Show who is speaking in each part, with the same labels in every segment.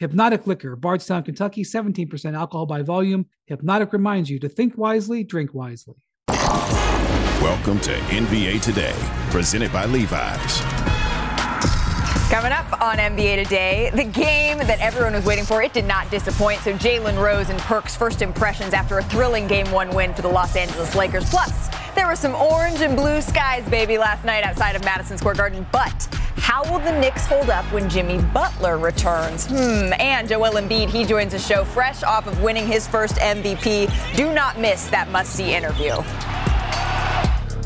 Speaker 1: Hpnotiq Liquor, Bardstown, Kentucky, 17% alcohol by volume. Hpnotiq reminds you to think wisely, drink wisely.
Speaker 2: Welcome to NBA Today, presented by Levi's.
Speaker 3: Coming up on NBA Today, the game that everyone was waiting for, it did not disappoint. So Jalen Rose and Perk's first impressions after a thrilling game one win for the Los Angeles Lakers. Plus, there were some orange and blue skies, baby, last night outside of Madison Square Garden. But how will the Knicks hold up when Jimmy Butler returns? Hmm. And Joel Embiid, he joins the show fresh off of winning his first MVP. Do not miss that must see interview.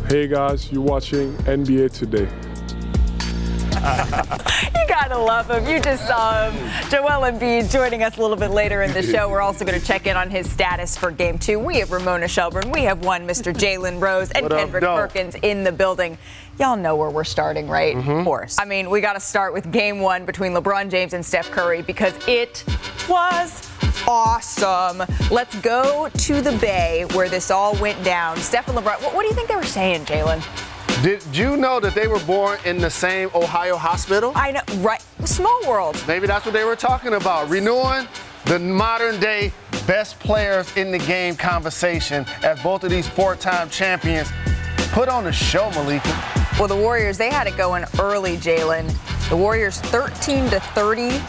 Speaker 4: Hey guys, you're watching NBA Today.
Speaker 3: You gotta love him. You just saw him. Joel Embiid joining us a little bit later in the show. We're also going to check in on his status for Game Two. We have Ramona Shelburne. We have one Mr. Jalen Rose and
Speaker 5: What
Speaker 3: Kendrick? Perkins in the building. Y'all know where we're starting, right?
Speaker 5: Mm-hmm.
Speaker 3: Of course. I mean, we got to start with Game One between LeBron James and Steph Curry because it was awesome. Let's go to the Bay where this all went down. Steph and LeBron. What, what do you think they were saying, Jalen?
Speaker 5: Did you know that they were born in the same Ohio hospital?
Speaker 3: I know, right? Small world.
Speaker 5: Maybe that's what they were talking about. Renewing the modern day best players in the game conversation as both of these four time champions put on a show, Malika.
Speaker 3: Well, the Warriors, they had it going early, Jalen. The Warriors 13 to 30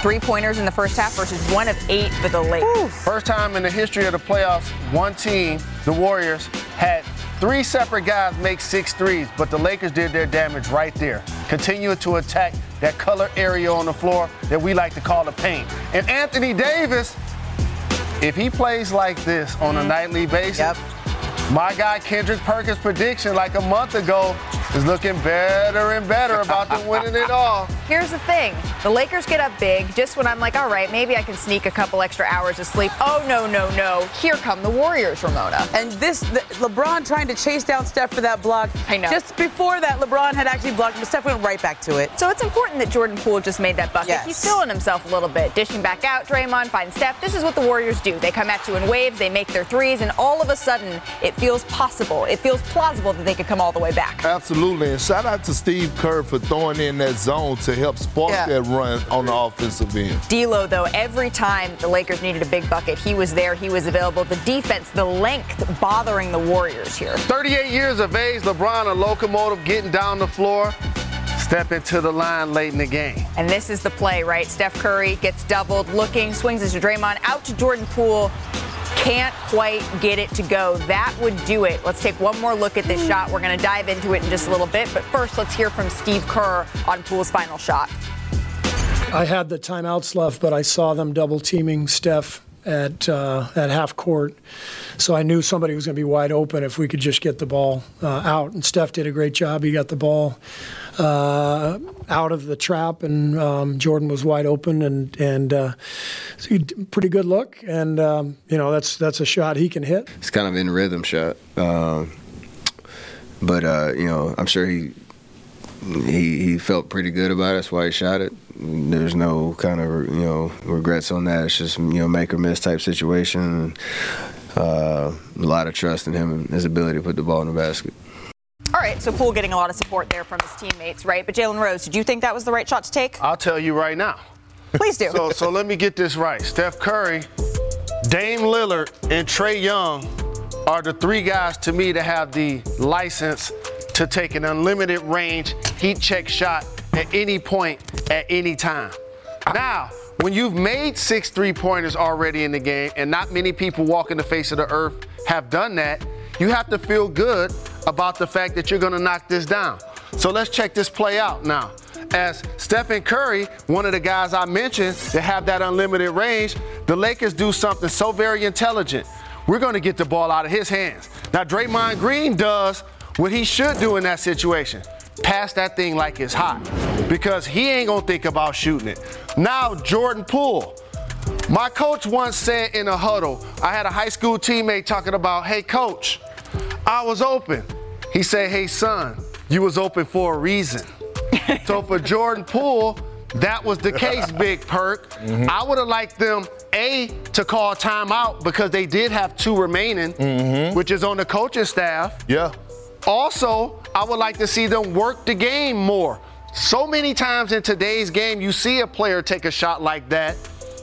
Speaker 3: three pointers in the first half versus one of eight for the Lakers.
Speaker 5: First time in the history of the playoffs, one team, the Warriors, had three separate guys make six threes, but the Lakers did their damage right there, continuing to attack that color area on the floor that we like to call the paint. And Anthony Davis, if he plays like this on a mm-hmm. nightly basis, my guy Kendrick Perkins' prediction like a month ago is looking better and better about them winning it all.
Speaker 3: Here's the thing the Lakers get up big just when I'm like, all right, maybe I can sneak a couple extra hours of sleep. Oh, no, no, no. Here come the Warriors, Ramona.
Speaker 6: And this, the, LeBron trying to chase down Steph for that block.
Speaker 3: I know.
Speaker 6: Just before that, LeBron had actually blocked, but Steph went right back to it.
Speaker 3: So it's important that Jordan Poole just made that bucket.
Speaker 6: Yes.
Speaker 3: He's feeling himself a little bit, dishing back out. Draymond finds Steph. This is what the Warriors do. They come at you in waves, they make their threes, and all of a sudden, it feels possible. It feels plausible that they could come all the way back.
Speaker 7: Absolutely. And shout out to Steve Kerr for throwing in that zone to help spark
Speaker 3: Yeah.
Speaker 7: that run on the offensive end.
Speaker 3: D'Lo, though, every time the Lakers needed a big bucket, he was there. He was available. The defense, the length, bothering the Warriors here.
Speaker 5: 38 years of age, LeBron, a locomotive, getting down the floor, stepping to the line late in the game.
Speaker 3: And this is the play, right? Steph Curry gets doubled, looking, swings it to Draymond, out to Jordan Poole. Can't quite get it to go. That would do it. Let's take one more look at this shot. We're going to dive into it in just a little bit. But first, let's hear from Steve Kerr on Poole's final shot.
Speaker 8: I had the timeouts left, but I saw them double teaming Steph at uh, at half court, so I knew somebody was going to be wide open if we could just get the ball uh, out. And Steph did a great job. He got the ball uh, out of the trap, and um, Jordan was wide open, and and uh, so pretty good look. And um, you know that's that's a shot he can hit.
Speaker 9: It's kind of in rhythm shot. Um, but uh, you know, I'm sure he he he felt pretty good about it. That's why he shot it. There's no kind of you know regrets on that. It's just you know make or miss type situation. Uh, a lot of trust in him and his ability to put the ball in the basket.
Speaker 3: All right, so Poole getting a lot of support there from his teammates, right? But Jalen Rose, did you think that was the right shot to take?
Speaker 5: I'll tell you right now.
Speaker 3: Please do.
Speaker 5: So, so let me get this right. Steph Curry, Dame Lillard, and Trae Young are the three guys to me to have the license to take an unlimited range heat check shot at any point at any time. Now, when you've made six three pointers already in the game, and not many people walking the face of the earth have done that, you have to feel good about the fact that you're gonna knock this down. So let's check this play out now. As Stephen Curry, one of the guys I mentioned that have that unlimited range, the Lakers do something so very intelligent. We're gonna get the ball out of his hands. Now, Draymond Green does what he should do in that situation pass that thing like it's hot because he ain't gonna think about shooting it. Now, Jordan Poole, My coach once said in a huddle, I had a high school teammate talking about, hey, coach, I was open. He said, hey, son, you was open for a reason. so for Jordan Poole, that was the case, Big Perk. Mm-hmm. I would have liked them, A, to call timeout because they did have two remaining, mm-hmm. which is on the coaching staff.
Speaker 7: Yeah.
Speaker 5: Also, I would like to see them work the game more. So many times in today's game, you see a player take a shot like that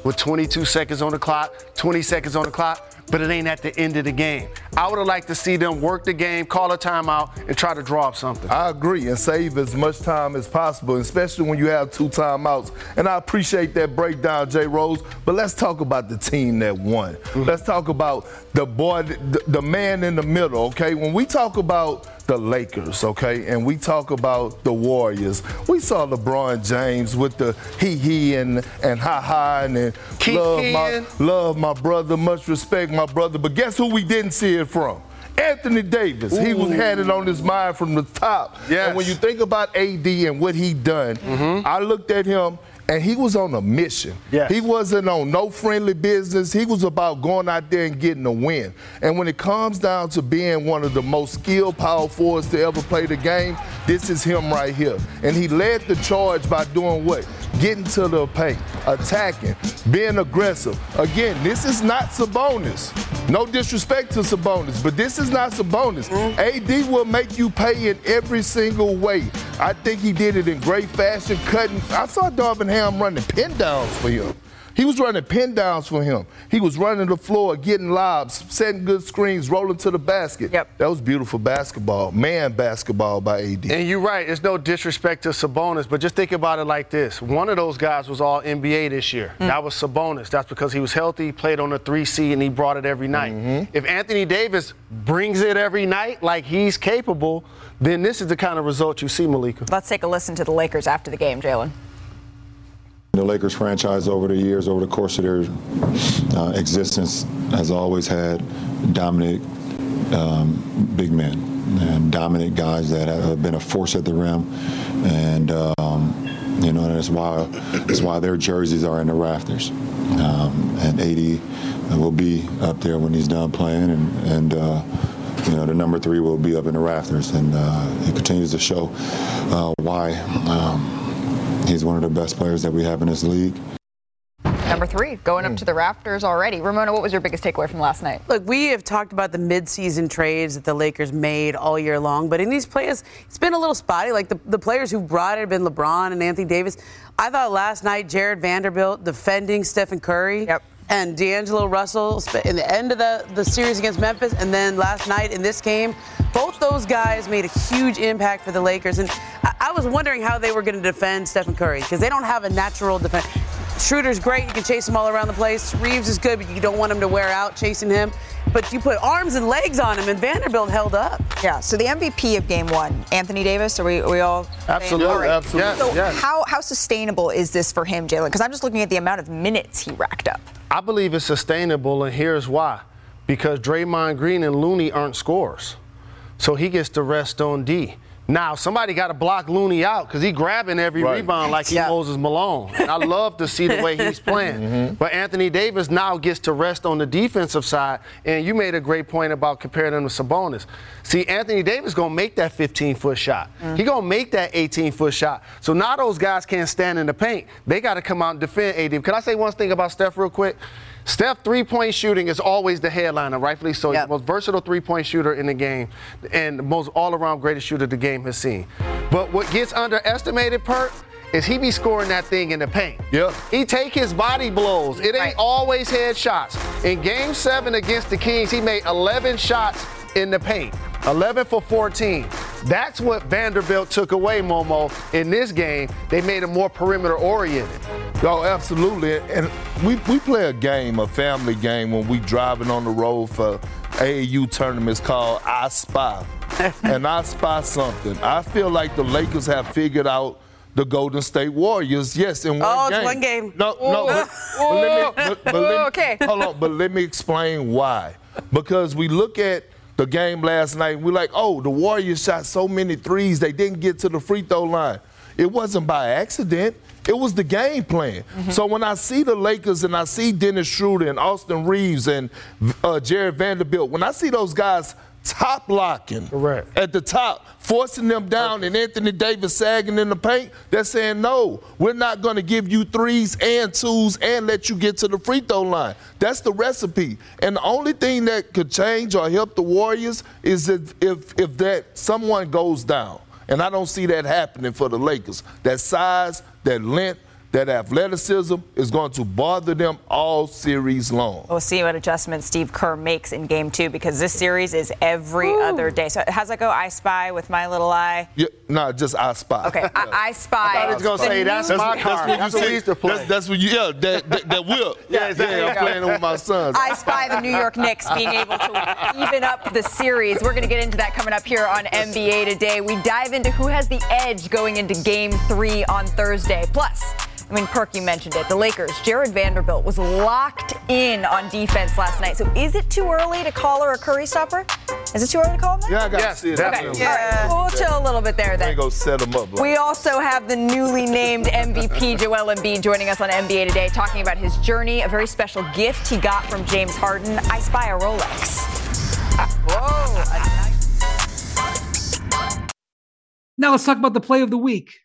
Speaker 5: with 22 seconds on the clock, 20 seconds on the clock but it ain't at the end of the game. I would have liked to see them work the game, call a timeout, and try to draw up something.
Speaker 7: I agree, and save as much time as possible, especially when you have two timeouts. And I appreciate that breakdown, Jay Rose. But let's talk about the team that won. Mm-hmm. Let's talk about the boy, the, the man in the middle. Okay, when we talk about the Lakers, okay, and we talk about the Warriors. We saw LeBron James with the hee hee and and ha ha and,
Speaker 5: Keep
Speaker 7: love my love my brother, much respect my brother. But guess who we didn't see it from? Anthony Davis. Ooh. He was had it on his mind from the top.
Speaker 5: Yes.
Speaker 7: And when you think about AD and what he done, mm-hmm. I looked at him and he was on a mission.
Speaker 5: Yes.
Speaker 7: He wasn't on no friendly business. He was about going out there and getting a win. And when it comes down to being one of the most skilled power forwards to ever play the game, this is him right here. And he led the charge by doing what? Getting to the paint, attacking, being aggressive. Again, this is not Sabonis. No disrespect to Sabonis, but this is not Sabonis. AD will make you pay in every single way. I think he did it in great fashion, cutting. I saw Darvin Ham running pin downs for him. He was running pin downs for him. He was running the floor, getting lobs, setting good screens, rolling to the basket.
Speaker 5: Yep.
Speaker 7: That was beautiful basketball, man basketball by AD.
Speaker 5: And you're right. It's no disrespect to Sabonis, but just think about it like this. One of those guys was all NBA this year. Mm. That was Sabonis. That's because he was healthy, played on the 3C, and he brought it every night. Mm-hmm. If Anthony Davis brings it every night like he's capable, then this is the kind of result you see, Malika.
Speaker 3: Let's take a listen to the Lakers after the game, Jalen.
Speaker 10: The Lakers franchise over the years, over the course of their uh, existence, has always had dominant um, big men and dominant guys that have been a force at the rim, and um, you know that's why that's why their jerseys are in the rafters. Um, and AD will be up there when he's done playing, and and. Uh, you know, the number three will be up in the rafters, and uh, it continues to show uh, why um, He's one of the best players that we have in this league.
Speaker 3: Number three, going up to the rafters already. Ramona, what was your biggest takeaway from last night?
Speaker 6: Look, we have talked about the midseason trades that the Lakers made all year long, but in these players, it's been a little spotty. Like the, the players who brought it have been LeBron and Anthony Davis. I thought last night, Jarred Vanderbilt defending Stephen Curry.
Speaker 3: Yep
Speaker 6: and D'Angelo Russell in the end of the, the series against Memphis, and then last night in this game, both those guys made a huge impact for the Lakers. And I, I was wondering how they were going to defend Stephen Curry because they don't have a natural defense. Schroeder's great. You can chase him all around the place. Reaves is good, but you don't want him to wear out chasing him. But you put arms and legs on him, and Vanderbilt held up.
Speaker 3: Yeah. So the MVP of Game One, Anthony Davis. Are we, are we all?
Speaker 7: Absolutely. All right. Absolutely.
Speaker 3: Yes, so yes. how how sustainable is this for him, Jalen? Because I'm just looking at the amount of minutes he racked up.
Speaker 5: I believe it's sustainable, and here's why. Because Draymond Green and Looney aren't scorers. So he gets to rest on D. Now, somebody got to block Looney out because he's grabbing every right. rebound like he yeah. Moses Malone. And I love to see the way he's playing. Mm-hmm. But Anthony Davis now gets to rest on the defensive side. And you made a great point about comparing him to Sabonis. See, Anthony Davis going to make that 15 foot shot. Mm-hmm. He's going to make that 18 foot shot. So now those guys can't stand in the paint. They got to come out and defend AD. Can I say one thing about Steph real quick? Steph three point shooting is always the headliner, rightfully so. Yep. He's the most versatile three point shooter in the game and the most all around greatest shooter the game has seen. But what gets underestimated, Perk, is he be scoring that thing in the paint.
Speaker 7: Yep.
Speaker 5: He take his body blows. It ain't right. always head shots. In game seven against the Kings, he made 11 shots in the paint. 11 for 14. That's what Vanderbilt took away, Momo, in this game. They made it more perimeter oriented.
Speaker 7: Oh, absolutely. And we, we play a game, a family game, when we driving on the road for AAU tournaments called I Spy. and I spy something. I feel like the Lakers have figured out the Golden State Warriors. Yes, in one
Speaker 6: oh,
Speaker 7: game.
Speaker 6: Oh, one game.
Speaker 7: No, no, but, but let me, but, but let me,
Speaker 3: okay.
Speaker 7: hold on, but let me explain why. Because we look at the game last night. We're like, oh, the Warriors shot so many threes, they didn't get to the free throw line. It wasn't by accident. It was the game plan. Mm-hmm. So when I see the Lakers and I see Dennis Schroeder and Austin Reaves and uh, Jarred Vanderbilt, when I see those guys top locking
Speaker 5: Correct.
Speaker 7: at the top, forcing them down, and Anthony Davis sagging in the paint, they're saying, no, we're not going to give you threes and twos and let you get to the free throw line. That's the recipe. And the only thing that could change or help the Warriors is if, if, if that someone goes down. And I don't see that happening for the Lakers. That size, that length, that athleticism is going to bother them all series long.
Speaker 3: We'll see what adjustments Steve Kerr makes in game two because this series is every Ooh. other day. So how's that go? I spy with my little eye?
Speaker 7: Yeah, no, just I spy.
Speaker 3: Okay, I, I spy.
Speaker 5: I was going to say, that's, that's my card. That's what,
Speaker 7: you to play. That's, that's what you, yeah, that, that, that will.
Speaker 5: yeah, exactly.
Speaker 7: yeah, I'm playing with my sons.
Speaker 3: I spy the New York Knicks being able to even up the series. We're going to get into that coming up here on NBA Today. We dive into who has the edge going into game three on Thursday. Plus, I mean, Perk, you mentioned it. The Lakers, Jarred Vanderbilt was locked in on defense last night. So is it too early to call her a Curry stopper? Is it too early to call him that?
Speaker 7: Yeah, I got
Speaker 5: yes,
Speaker 7: to see it.
Speaker 5: Okay.
Speaker 3: Yeah. All right. We'll chill a little bit there then.
Speaker 7: go set him up.
Speaker 3: Like. We also have the newly named MVP, Joel Embiid, joining us on NBA Today, talking about his journey, a very special gift he got from James Harden. I spy a Rolex.
Speaker 1: Whoa. Now let's talk about the play of the week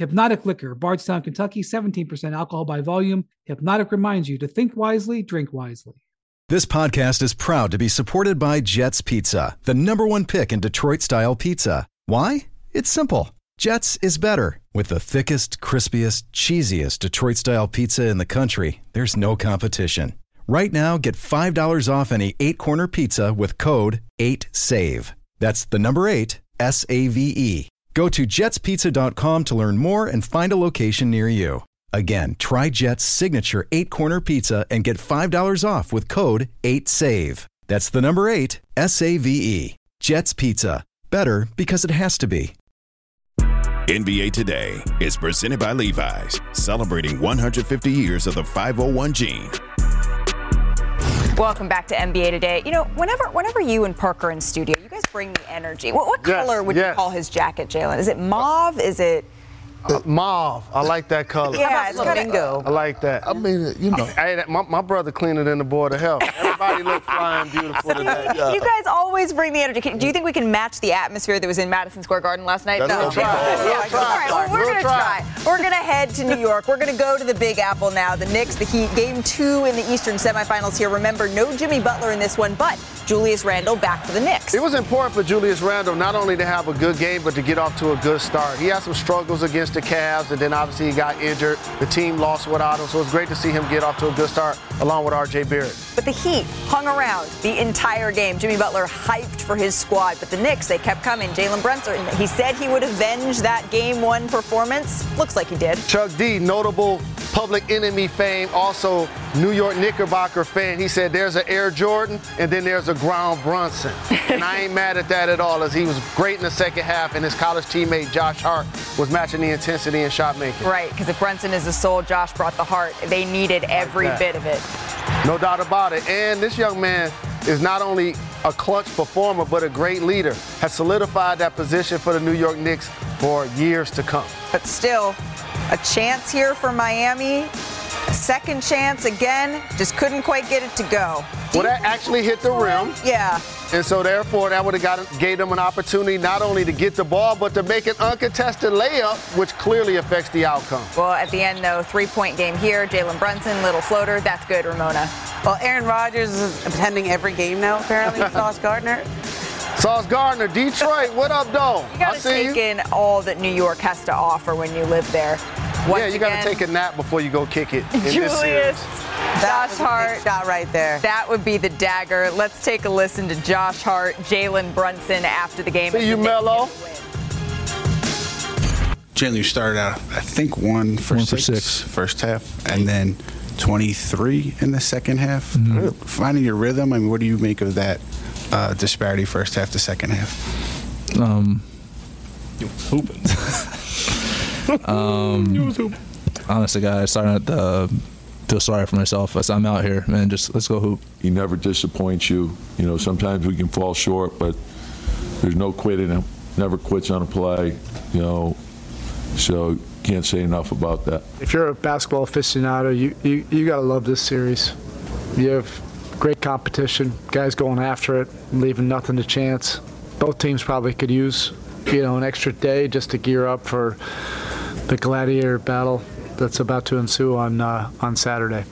Speaker 1: Hpnotiq Liquor, Bardstown, Kentucky, 17% alcohol by volume. Hpnotiq reminds you to think wisely, drink wisely.
Speaker 11: This podcast is proud to be supported by Jets Pizza, the number one pick in Detroit style pizza. Why? It's simple. Jets is better. With the thickest, crispiest, cheesiest Detroit style pizza in the country, there's no competition. Right now, get $5 off any eight corner pizza with code 8SAVE. That's the number eight, S A V E. Go to jetspizza.com to learn more and find a location near you. Again, try Jet's signature eight corner pizza and get $5 off with code 8SAVE. That's the number eight, S A V E. Jet's Pizza. Better because it has to be.
Speaker 2: NBA Today is presented by Levi's, celebrating 150 years of the 501 jean.
Speaker 3: Welcome back to NBA Today. You know, whenever whenever you and Parker in studio, you guys bring the energy. What, what yes, color would yes. you call his jacket, Jalen? Is it mauve? Is it
Speaker 5: uh, mauve. I like that color.
Speaker 3: Yeah, it's flamingo.
Speaker 5: I like that.
Speaker 7: I mean, you know.
Speaker 5: Hey, my, my brother cleaned it in the board of health. Everybody look fine, beautiful today.
Speaker 3: Yeah. You guys always bring the energy. Do you think we can match the atmosphere that was in Madison Square Garden last night?
Speaker 7: That's no.
Speaker 5: We'll try.
Speaker 3: Yeah,
Speaker 5: try.
Speaker 3: All right, well, we're we'll going to try. try. We're going to head to New York. We're going to go to the Big Apple now. The Knicks, the Heat, game two in the Eastern semifinals here. Remember, no Jimmy Butler in this one, but Julius Randle back for the Knicks.
Speaker 5: It was important for Julius Randle not only to have a good game, but to get off to a good start. He had some struggles against the Cavs, and then then obviously he got injured. The team lost without him, so it's great to see him get off to a good start along with R.J. Barrett.
Speaker 3: But the Heat hung around the entire game. Jimmy Butler hyped for his squad, but the Knicks, they kept coming. Jalen Brunson, he said he would avenge that game one performance. Looks like he did.
Speaker 5: Chuck D, notable public enemy fame, also New York Knickerbocker fan. He said there's an Air Jordan and then there's a Ground Brunson. and I ain't mad at that at all, as he was great in the second half, and his college teammate Josh Hart was matching the intensity and shot making.
Speaker 3: Right, because if Brunson is the soul, Josh brought the heart. They needed every like bit of it.
Speaker 5: No doubt about it. And this young man is not only a clutch performer, but a great leader. Has solidified that position for the New York Knicks for years to come.
Speaker 3: But still, a chance here for Miami. A second chance again, just couldn't quite get it to go.
Speaker 5: Well, that actually hit the rim.
Speaker 3: Yeah.
Speaker 5: And so therefore that would have got gave them an opportunity not only to get the ball, but to make an uncontested layup, which clearly affects the outcome.
Speaker 3: Well, at the end though, three-point game here. Jalen Brunson, little floater. That's good, Ramona.
Speaker 6: Well, Aaron Rodgers is attending every game now, apparently, Sauce Gardner.
Speaker 5: Sauce Gardner, Detroit, what up, though?
Speaker 3: You got to take you. in all that New York has to offer when you live there. Once
Speaker 5: yeah, you got to take a nap before you go kick it.
Speaker 3: Julius, Josh Hart.
Speaker 6: Shot right there.
Speaker 3: That would be the dagger. Let's take a listen to Josh Hart, Jalen Brunson after the game.
Speaker 5: See you, Mello.
Speaker 12: Jalen, you started out, I think, one for,
Speaker 13: one
Speaker 12: six,
Speaker 13: for six
Speaker 12: first half, and then 23 in the second half. Mm-hmm. Finding your rhythm. I mean, what do you make of that uh, disparity first half to second half?
Speaker 13: Um, you hooping. um, you was hooping. Honestly, guys, starting to uh, feel sorry for myself as I'm out here, man. Just let's go hoop.
Speaker 14: He never disappoints you. You know, sometimes we can fall short, but there's no quitting him. Never quits on a play. You know, so can't say enough about that.
Speaker 15: If you're a basketball aficionado, you, you, you got to love this series. You have great competition, guys going after it, leaving nothing to chance. Both teams probably could use, you know, an extra day just to gear up for the gladiator battle that's about to ensue on uh, on Saturday.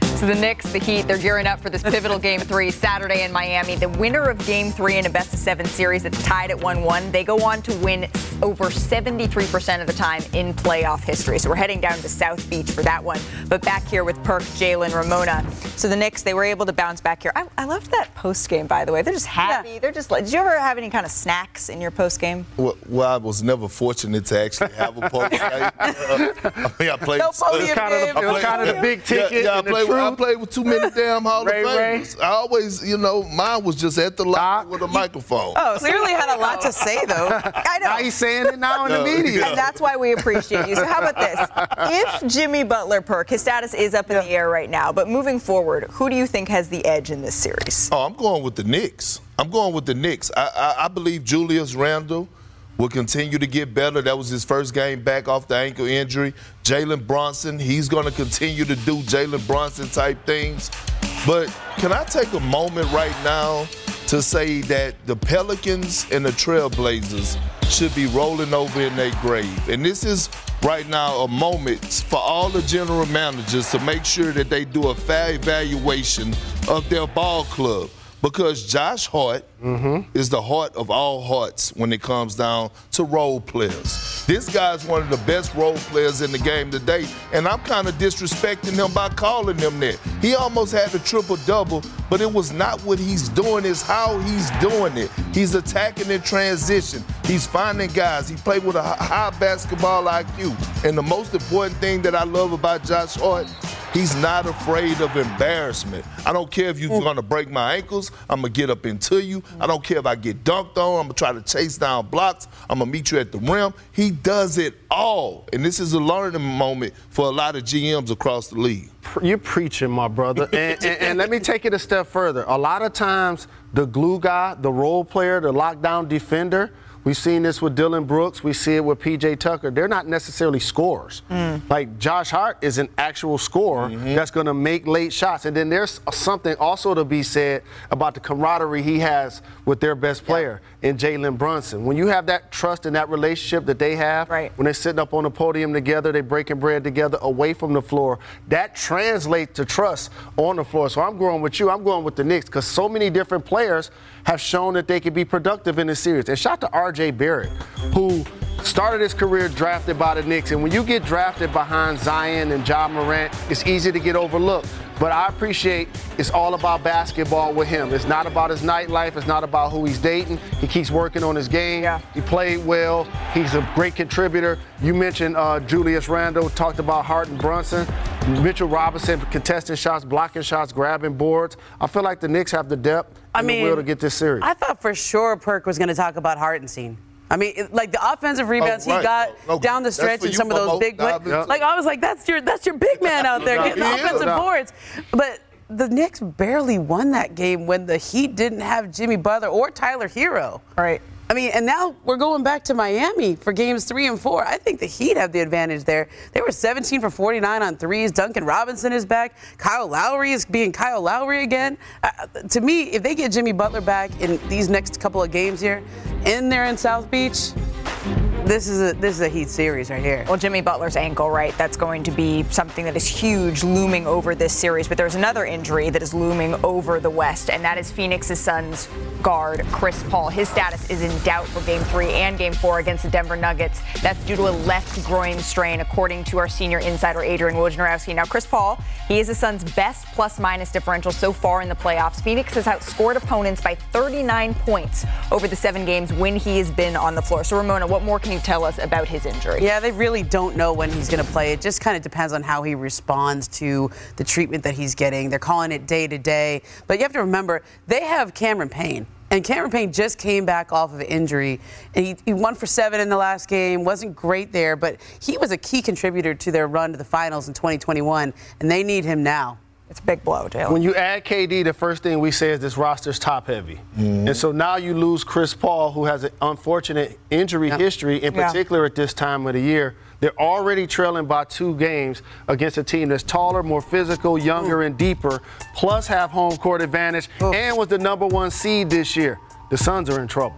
Speaker 3: So the Knicks, the Heat, they're gearing up for this pivotal game three Saturday in Miami. The winner of game three in a best of seven series that's tied at 1 1, they go on to win over 73% of the time in playoff history. So we're heading down to South Beach for that one. But back here with Perk, Jalen, Ramona. So the Knicks, they were able to bounce back here. I, I loved that post game, by the way. They're just happy. Yeah. They're just like, did you ever have any kind of snacks in your post game?
Speaker 7: Well, well, I was never fortunate to actually have a post game. uh, I mean, I played.
Speaker 5: No podium kind of, the, kind of the big ticket.
Speaker 7: Yeah, yeah I played. I played with too many damn Hall Ray, of Famers. I always, you know, mine was just at the lock with a microphone.
Speaker 6: Oh, clearly had a lot to say though.
Speaker 5: I know. Now he's saying it now in the media.
Speaker 3: And that's why we appreciate you. So how about this? If Jimmy Butler perk, his status is up in the air right now, but moving forward, who do you think has the edge in this series?
Speaker 7: Oh, I'm going with the Knicks. I'm going with the Knicks. I, I, I believe Julius Randle will continue to get better. That was his first game back off the ankle injury. Jalen Brunson, he's going to continue to do Jalen Brunson type things. But can I take a moment right now to say that the Pelicans and the Trailblazers should be rolling over in their grave? And this is right now a moment for all the general managers to make sure that they do a fair evaluation of their ball club because Josh Hart mm-hmm. is the heart of all hearts when it comes down to role players. This guy's one of the best role players in the game today, and I'm kind of disrespecting him by calling him that. He almost had the triple double, but it was not what he's doing, it's how he's doing it. He's attacking in transition. He's finding guys. He played with a high basketball IQ. And the most important thing that I love about Josh Hart He's not afraid of embarrassment. I don't care if you're mm. going to break my ankles. I'm going to get up into you. I don't care if I get dunked on. I'm going to try to chase down blocks. I'm going to meet you at the rim. He does it all. And this is a learning moment for a lot of GMs across the league.
Speaker 5: You're preaching, my brother. and, and, and let me take it a step further. A lot of times, the glue guy, the role player, the lockdown defender – We've seen this with Dillon Brooks. We see it with PJ Tucker. They're not necessarily scorers. Mm. Like Josh Hart is an actual scorer mm-hmm. that's going to make late shots. And then there's something also to be said about the camaraderie he has with their best player yeah. in Jalen Brunson. When you have that trust and that relationship that they have,
Speaker 3: right.
Speaker 5: when they're sitting up on the podium together, they're breaking bread together away from the floor, that translates to trust on the floor. So I'm going with you. I'm going with the Knicks because so many different players – have shown that they can be productive in the series. And shout to RJ Barrett, who started his career drafted by the Knicks. And when you get drafted behind Zion and Ja Morant, it's easy to get overlooked. But I appreciate it's all about basketball with him. It's not about his nightlife. It's not about who he's dating. He keeps working on his game. Yeah. He played well. He's a great contributor. You mentioned uh, Julius Randle, talked about Hart and Brunson. Mitchell Robinson contesting shots, blocking shots, grabbing boards. I feel like the Knicks have the depth I and mean, the will to get this series.
Speaker 6: I thought for sure Perk was going to talk about Hartenstein. I mean, it, like the offensive rebounds oh, right. he got no, no, down the stretch and some of those big, play, yeah. like I was like, that's your that's your big man out there getting the offensive boards. But the Knicks barely won that game when the Heat didn't have Jimmy Butler or Tyler Herro.
Speaker 3: Right.
Speaker 6: I mean, and now we're going back to Miami for games three and four. I think the Heat have the advantage there. They were 17 for 49 on threes. Duncan Robinson is back. Kyle Lowry is being Kyle Lowry again. Uh, to me, if they get Jimmy Butler back in these next couple of games here, in there in South Beach, this is a this is a Heat series right here.
Speaker 3: Well, Jimmy Butler's ankle, right? That's going to be something that is huge, looming over this series. But there's another injury that is looming over the West, and that is Phoenix's Suns guard Chris Paul. His status is in doubt for Game Three and Game Four against the Denver Nuggets. That's due to a left groin strain, according to our senior insider Adrian Wojnarowski. Now, Chris Paul, he is the Suns' best plus-minus differential so far in the playoffs. Phoenix has outscored opponents by 39 points over the seven games when he has been on the floor. So, Ramona, what more can you tell us about his injury?
Speaker 6: Yeah, they really don't know when he's going to play. It just kind of depends on how he responds to the treatment that he's getting. They're calling it day to day. But you have to remember, they have Cameron Payne. And Cameron Payne just came back off of injury. And he, he won for seven in the last game, wasn't great there, but he was a key contributor to their run to the finals in 2021, and they need him now.
Speaker 3: It's a big blow, Jalen.
Speaker 5: When you add KD, the first thing we say is this roster's top heavy.
Speaker 7: Mm-hmm.
Speaker 5: And so now you lose Chris Paul, who has an unfortunate injury history, in
Speaker 3: Yeah.
Speaker 5: particular at this time of the year. They're already trailing by two games against a team that's taller, more physical, younger, and deeper, plus have home court advantage, and was the number one seed this year. The Suns are in trouble.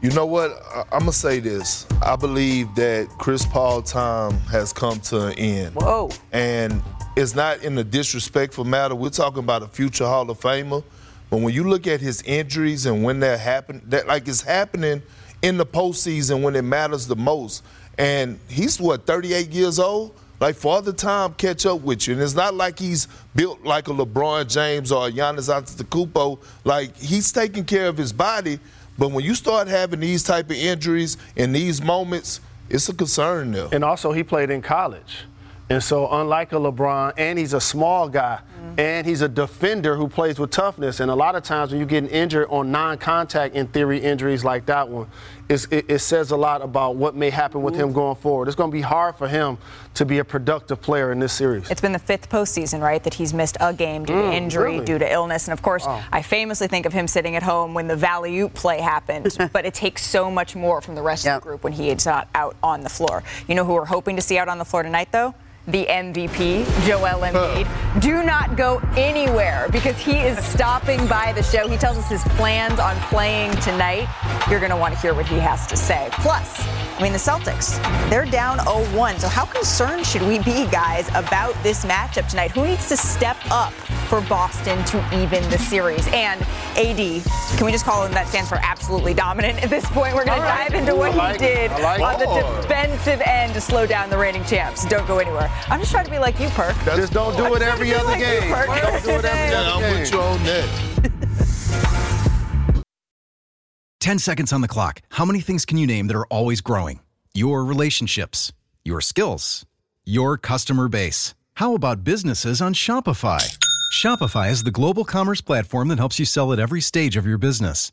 Speaker 7: You know what? I- I'm gonna say this. I believe that Chris Paul time has come to an end.
Speaker 6: Whoa.
Speaker 7: And it's not in a disrespectful matter. We're talking about a future Hall of Famer. But when you look at his injuries and when that happened, that like it's happening in the postseason when it matters the most. And he's what, 38 years old? Like Father Time catch up with you. And it's not like he's built like a LeBron James or a Giannis Antetokounmpo. Like he's taking care of his body. But when you start having these type of injuries in these moments, it's a concern there.
Speaker 5: And also, he played in college. And so, unlike a LeBron, and he's a small guy, and he's a defender who plays with toughness. And a lot of times, when you're getting injured on non contact, in theory, injuries like that one, it's, it, it says a lot about what may happen with him going forward. It's going to be hard for him to be a productive player in this series.
Speaker 3: It's been the fifth postseason, right, that he's missed a game due to
Speaker 5: Mm,
Speaker 3: injury,
Speaker 5: really?
Speaker 3: due to illness. And of course, I famously think of him sitting at home when the Valley Oop play happened, but it takes so much more from the rest of the group when he is not out on the floor. You know who we're hoping to see out on the floor tonight, though? The MVP, Joel Embiid. Do not go anywhere because he is stopping by the show. He tells us his plans on playing tonight. You're going to want to hear what he has to say. Plus, I mean, the Celtics, they're down 0-1. So how concerned should we be, guys, about this matchup tonight? Who needs to step up for Boston to even the series? And AD, can we just call him that stands for absolutely dominant at this point? We're going to dive into what
Speaker 5: like
Speaker 3: he
Speaker 5: it.
Speaker 3: did
Speaker 5: like
Speaker 3: on
Speaker 5: it.
Speaker 3: the defensive end to slow down the reigning champs. Don't go anywhere. I'm just trying to be like you, Perk.
Speaker 5: Just don't do
Speaker 3: I'm
Speaker 5: it every
Speaker 3: trying to be
Speaker 5: other
Speaker 3: like
Speaker 5: game.
Speaker 3: Perk.
Speaker 5: Don't do it every
Speaker 7: Yeah,
Speaker 5: other
Speaker 7: I'm
Speaker 5: game.
Speaker 7: with you on that.
Speaker 11: 10 seconds on the clock. How many things can you name that are always growing? Your relationships, your skills, your customer base. How about businesses on Shopify? Shopify is the global commerce platform that helps you sell at every stage of your business.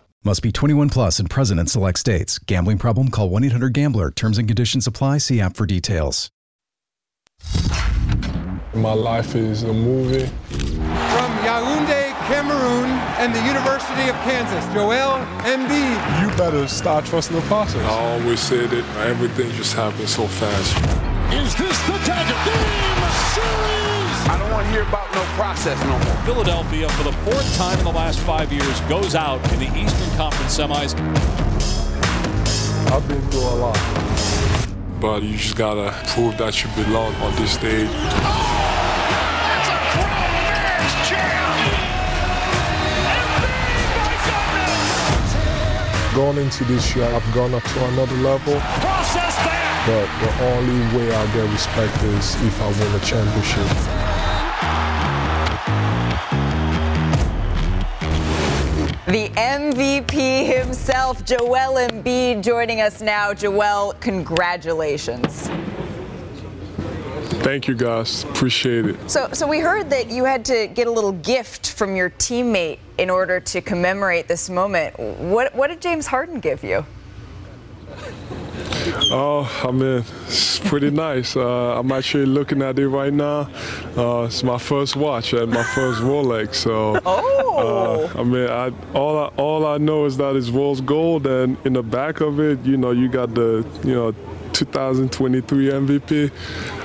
Speaker 11: Must be 21 plus and present in select states. Gambling problem? Call 1 800 Gambler. Terms and conditions apply. See app for details.
Speaker 4: My life is a movie.
Speaker 16: From Yaoundé, Cameroon, and the University of Kansas, Joel Embiid.
Speaker 4: You better start trusting the process. I always said that Everything just happens so fast.
Speaker 17: Is this the Tiger Game Series?
Speaker 18: I don't want to hear about no process no more.
Speaker 17: Philadelphia, for the fourth time in the last five years, goes out in the Eastern Conference semis.
Speaker 4: I've been through a lot. But you just gotta prove that you belong on this stage. Oh, Going into this year, I've gone up to another level.
Speaker 17: Process that!
Speaker 4: But the only way I get respect is if I win a championship.
Speaker 3: The MVP himself, Joel Embiid, joining us now. Joel, congratulations.
Speaker 4: Thank you guys. Appreciate it.
Speaker 3: So, so we heard that you had to get a little gift from your teammate in order to commemorate this moment. What, what did James Harden give you?
Speaker 4: Oh, I mean, it's pretty nice. Uh, I'm actually looking at it right now. Uh, it's my first watch and my first Rolex. So,
Speaker 3: oh.
Speaker 4: uh, I mean, I, all I, all I know is that it's rose gold, and in the back of it, you know, you got the, you know, 2023 MVP.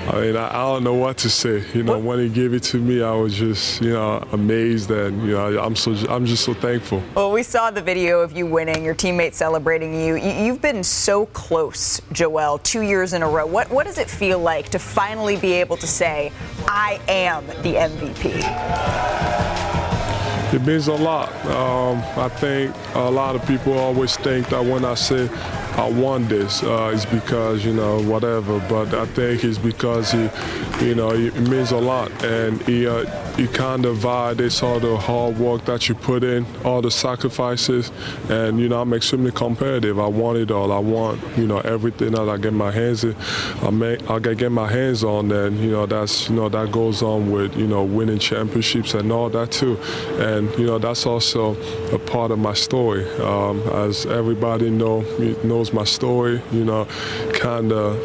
Speaker 4: I mean, I, I, don't know what to say. You know, when he gave it to me, I was just, you know, amazed, and you know, I'm so, I'm just so thankful.
Speaker 3: Well, we saw the video of you winning, your teammates celebrating you. You've been so close, Joel, two years in a row. What, what does it feel like to finally be able to say, "I am the MVP"?
Speaker 4: It means a lot. Um, I think a lot of people always think that when I say I won this uh, is because you know whatever, but I think it's because he, you know, it means a lot, and he uh, he kind of validates all the hard work that you put in, all the sacrifices, and you know I'm extremely competitive. I want it all. I want you know everything that I get my hands in, I make I get my hands on, and you know that's you know that goes on with you know winning championships and all that too, and you know that's also a part of my story. Um, as everybody know knows my story, you know, kind of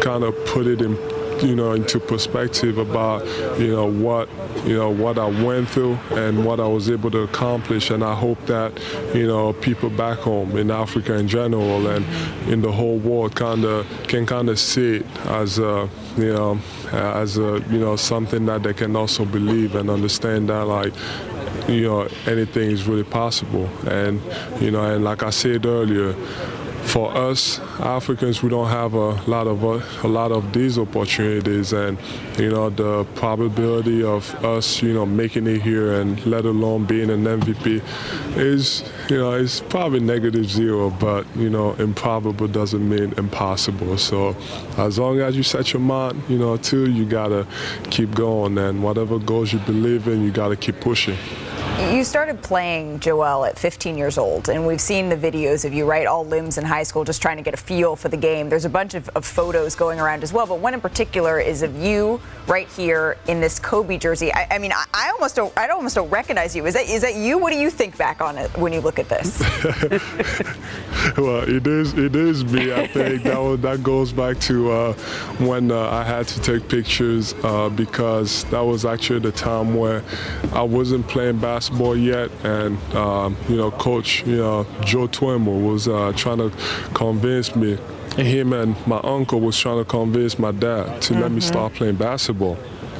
Speaker 4: kind of put it in you know into perspective about you know what you know what I went through and what I was able to accomplish and I hope that you know people back home in Africa in general and in the whole world kind of can kind of see it as a you know as a you know something that they can also believe and understand that like you know anything is really possible. And you know and like I said earlier for us Africans, we don't have a lot of uh, a lot of these opportunities, and you know the probability of us, you know, making it here and let alone being an MVP is, you know, it's probably negative zero. But you know, improbable doesn't mean impossible. So as long as you set your mind, you know, to you gotta keep going, and whatever goals you believe in, you gotta keep pushing.
Speaker 3: You started playing Joel at 15 years old, and we've seen the videos of you, right? All limbs in high school, just trying to get a feel for the game. There's a bunch of, of, photos going around as well, but one in particular is of you right here in this Kobe jersey. I, I mean, I, I, almost don't, I almost don't recognize you. Is that is that you? What do you think back on it when you look at this?
Speaker 4: well, it is it is me. I think that was, that goes back to uh, when uh, I had to take pictures uh, because that was actually the time where I wasn't playing basketball basketball yet, and um, you know, Coach, you know, Joe Twemel was uh, trying to convince me. Him and my uncle was trying to convince my dad to mm-hmm. let me mm-hmm. start playing basketball,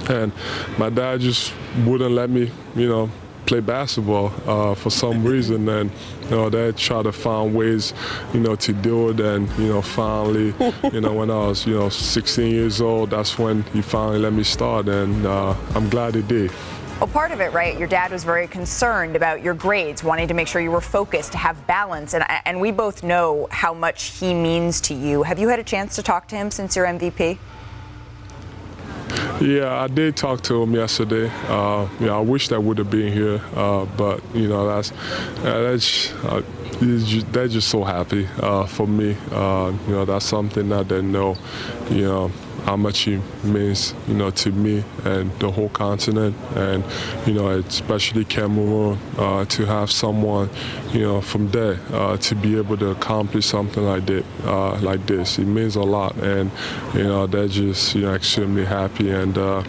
Speaker 4: and my dad just wouldn't let me, you know, play basketball uh, for some reason, and you know they try to find ways, you know, to do it. And you know, finally, you know, when I was you know 16 years old, that's when he finally let me start, and uh, I'm glad he did.
Speaker 3: Well, part of it, right? Your dad was very concerned about your grades, wanting to make sure you were focused, to have balance, and and we both know how much he means to you. Have you had a chance to talk to him since your MVP?
Speaker 4: Yeah, I did talk to him yesterday. Uh, yeah, I wish that would have been here, uh, but you know that's uh, that's uh, they're just so happy uh, for me. Uh, you know that's something that they know. You know how much he means, you know, to me and the whole continent, and you know, especially Cameroon, uh, to have someone, you know, from there uh, to be able to accomplish something like that, uh, like this, it means a lot, and you know, they're just you know extremely happy. And uh,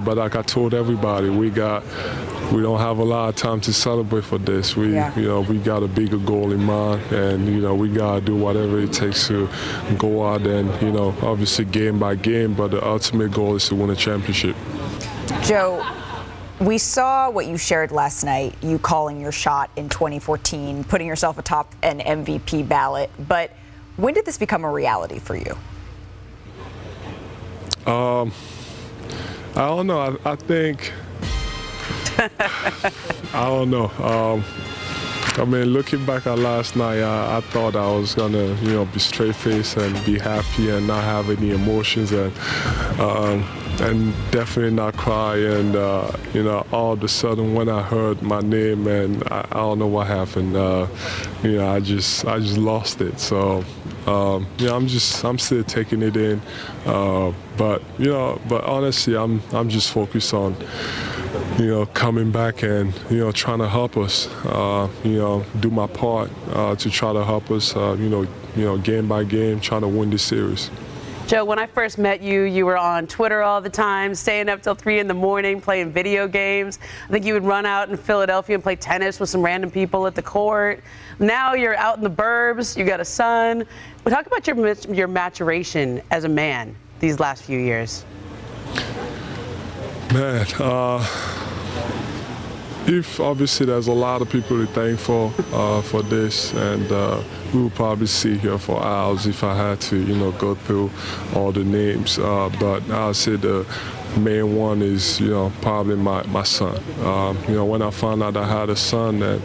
Speaker 4: but like I told everybody, we got we don't have a lot of time to celebrate for this. We, yeah. you know, we got a bigger goal in mind, and you know, we gotta do whatever it takes to go out and, you know, obviously game by game. But the ultimate goal is to win a championship.
Speaker 3: Joe, we saw what you shared last night. You calling your shot in 2014, putting yourself atop an MVP ballot. But when did this become a reality for you?
Speaker 4: Um, I don't know. I, I think I don't know. Um, I mean, looking back at last night, I, I, thought I was gonna, you know, be straight faced and be happy and not have any emotions and um, and definitely not cry. And uh, you know, all of a sudden when I heard my name and I, I don't know what happened, uh, you know, I just I just lost it. So um, know, I'm just I'm still taking it in. Uh, but you know, but honestly, I'm I'm just focused on you know, coming back and, you know, trying to help us, uh, you know, do my part uh, to try to help us, uh, you know, you know, game by game, trying to win this series.
Speaker 6: Joe, when I first met you, you were on Twitter all the time, staying up till 3 in the morning, playing video games. I think you would run out in Philadelphia and play tennis with some random people at the court. Now you're out in the burbs, you got a son. But talk about your, your maturation as a man these last few years.
Speaker 4: Man, uh, if obviously there's a lot of people to thank for uh, for this, and uh, we will probably sit here for hours if I had to, you know, go through all the names. Uh, but I'll say the main one is, you know, probably my my son. Um, you know, when I found out I had a son, that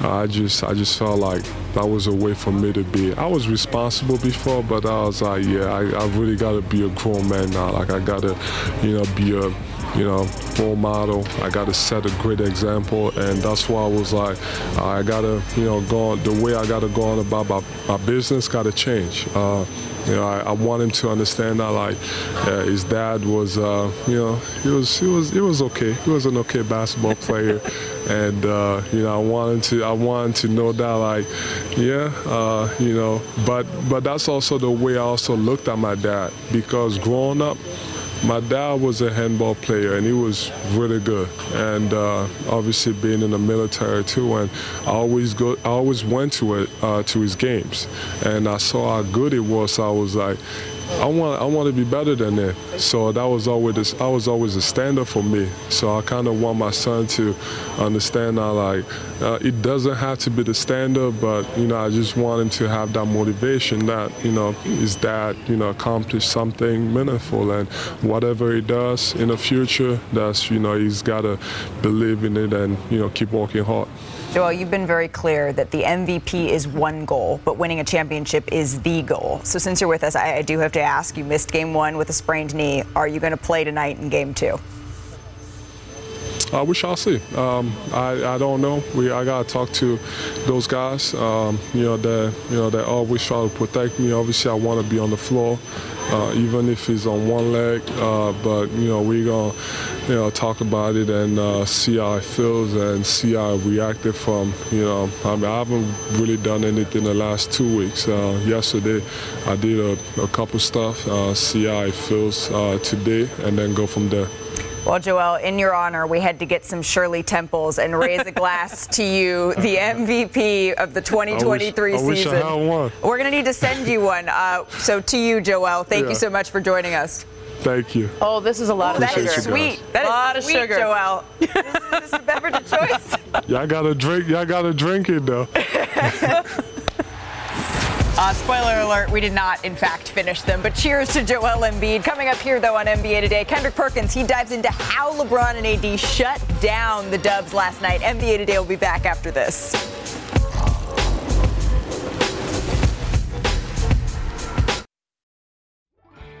Speaker 4: I just I just felt like that was a way for me to be. I was responsible before, but I was like, yeah, I, I really got to be a grown man now. Like I got to, you know, be a you know, role model. I got to set a great example, and that's why I was like, I got to, you know, go on, the way I got to go on about my, my business got to change. Uh, you know, I, I, want him to understand that, like, uh, his dad was, uh, you know, he was, he was, he was okay. He was an okay basketball player, and uh, you know, I wanted to, I wanted to know that, like, yeah, uh, you know, but, but that's also the way I also looked at my dad because growing up my dad was a handball player and he was really good. And uh, obviously being in the military too and I always go I always went to it uh, to his games. And I saw how good it was so I was like I want I want to be better than that. So that was always I was always a standard for me. So I kind of want my son to understand that like uh, it doesn't have to be the standard, but you know I just want him to have that motivation that you know his dad you know accomplished something meaningful and whatever he does in the future, that's you know he's got to believe in it and you know keep working hard.
Speaker 3: Joel, you've been very clear that the MVP is one goal, but winning a championship is the goal. So since you're with us, I, I do have to ask you missed game one with a sprained knee. Are you going to play tonight in game two?
Speaker 4: Uh, we shall see. Um, I, I don't know. We I gotta talk to those guys. Um, you know that you know they always try to protect me. Obviously, I want to be on the floor, uh, even if it's on one leg. Uh, but you know we gonna you know talk about it and uh, see how it feels and see how I reacted from. You know I mean I haven't really done anything the last two weeks. Uh, yesterday I did a, a couple stuff. Uh, see how it feels today and then go from there.
Speaker 3: Well, Joel, in your honor, we had to get some Shirley Temples and raise a glass to you, the MVP of the 2023
Speaker 4: I wish,
Speaker 3: season.
Speaker 4: I wish I
Speaker 3: We're going to need to send you one. Uh, so to you, Joel, thank
Speaker 4: Yeah.
Speaker 3: you so much for joining us.
Speaker 4: Thank you.
Speaker 6: Oh, this is a lot of
Speaker 3: That is
Speaker 6: sugar.
Speaker 3: sweet. That is
Speaker 6: a lot of
Speaker 3: sweet,
Speaker 6: sugar.
Speaker 3: Joel. this is a beverage of choice.
Speaker 4: Y'all gotta drink. Y'all gotta drink it though.
Speaker 3: Uh, spoiler alert, we did not, in fact, finish them. But cheers to Joel Embiid. Coming up here, though, on NBA Today, Kendrick Perkins, he dives into how LeBron and AD shut down the Dubs last night. NBA Today will be back after this.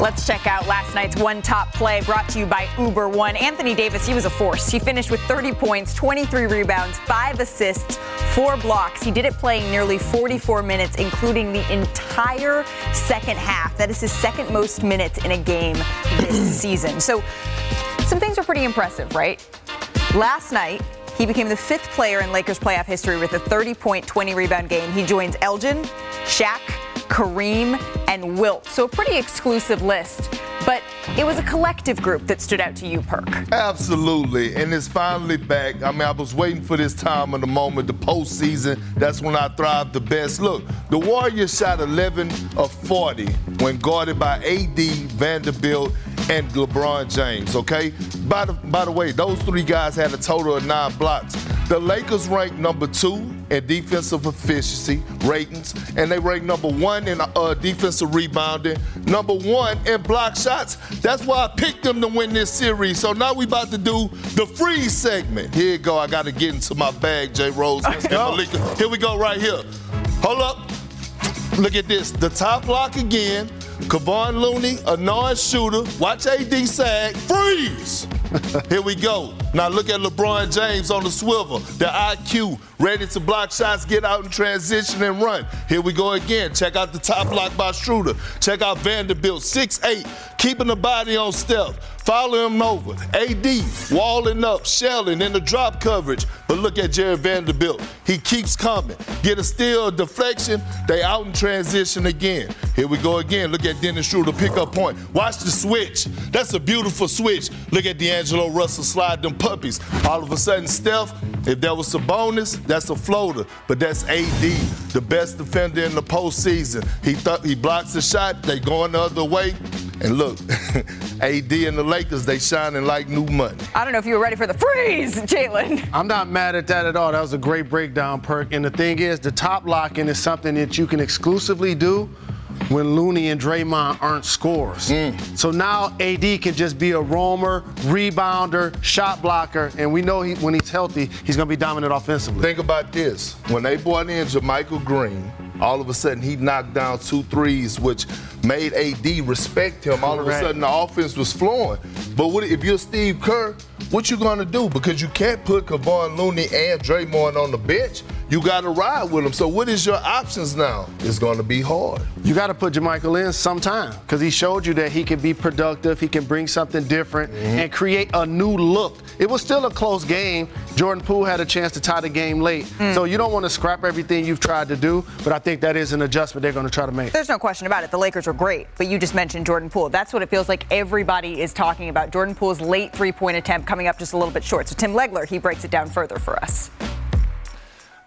Speaker 3: Let's check out last night's one top play brought to you by Uber One. Anthony Davis, he was a force. He finished with 30 points, 23 rebounds, five assists, four blocks. He did it playing nearly 44 minutes, including the entire second half. That is his second most minutes in a game this season. So some things are pretty impressive, right? Last night, he became the fifth player in Lakers playoff history with a 30 point, 20 rebound game. He joins Elgin, Shaq, Kareem, and Wilt. So a pretty exclusive list. But it was a collective group that stood out to you, Perk.
Speaker 7: Absolutely. And it's finally back. I mean, I was waiting for this time of the moment, the postseason. That's when I thrive the best. Look, the Warriors shot 11 of 40 when guarded by AD, Vanderbilt, and LeBron James, okay? By the, by the way, those three guys had a total of nine blocks. The Lakers ranked number two in defensive efficiency ratings, and they ranked number one in uh, defensive rebounding, number one in block shots. That's why I picked them to win this series. So now we about to do the freeze segment. Here you go. I got to get into my bag, J. Rose Malika. Here we go, right here. Hold up. Look at this. The top block again. Kevon Looney, a non-shooter. Watch AD sag. Freeze! Here we go. Now look at LeBron James on the swivel. The IQ, ready to block shots, get out in transition and run. Here we go again. Check out the top block by Schroeder. Check out Vanderbilt, 6'8", keeping the body on Steph. Follow him over. AD, walling up, shelling in the drop coverage. But look at Jarred Vanderbilt. He keeps coming. Get a steal, deflection. They out in transition again. Here we go again. Look at Dennis Schroeder, pick up point. Watch the switch. That's a beautiful switch. Look at D'Angelo Russell slide them puppies. All of a sudden, Steph, if that was a bonus, that's a floater. But that's AD, the best defender in the postseason. He th- he blocks the shot. They going the other way. And look, AD in the Lakers, they shining like new money.
Speaker 3: I don't know if you were ready for the freeze, Jalen.
Speaker 5: I'm not mad at that at all. That was a great breakdown, Perk. And the thing is, the top locking is something that you can exclusively do when Looney and Draymond aren't scorers. Mm. So now AD can just be a roamer, rebounder, shot blocker, and we know he, when he's healthy, he's going to be dominant offensively.
Speaker 7: Think about this. When they brought in JaMychal Green, all of a sudden he knocked down two threes, which made AD respect him. All of a sudden the offense was flowing. But what, if you're Steve Kerr, what you gonna do? Because you can't put Kevon Looney and Draymond on the bench. You gotta ride with them. So what is your options now? It's gonna be hard.
Speaker 5: You got to put JaMychal in sometime because he showed you that he can be productive, he can bring something different, mm-hmm. and create a new look. It was still a close game. Jordan Poole had a chance to tie the game late. Hmm. So you don't want to scrap everything you've tried to do, but I think that is an adjustment they're going to try to make.
Speaker 3: There's no question about it. The Lakers were great, but you just mentioned Jordan Poole. That's what it feels like everybody is talking about. Jordan Poole's late three point attempt coming up just a little bit short. So Tim Legler, he breaks it down further for us.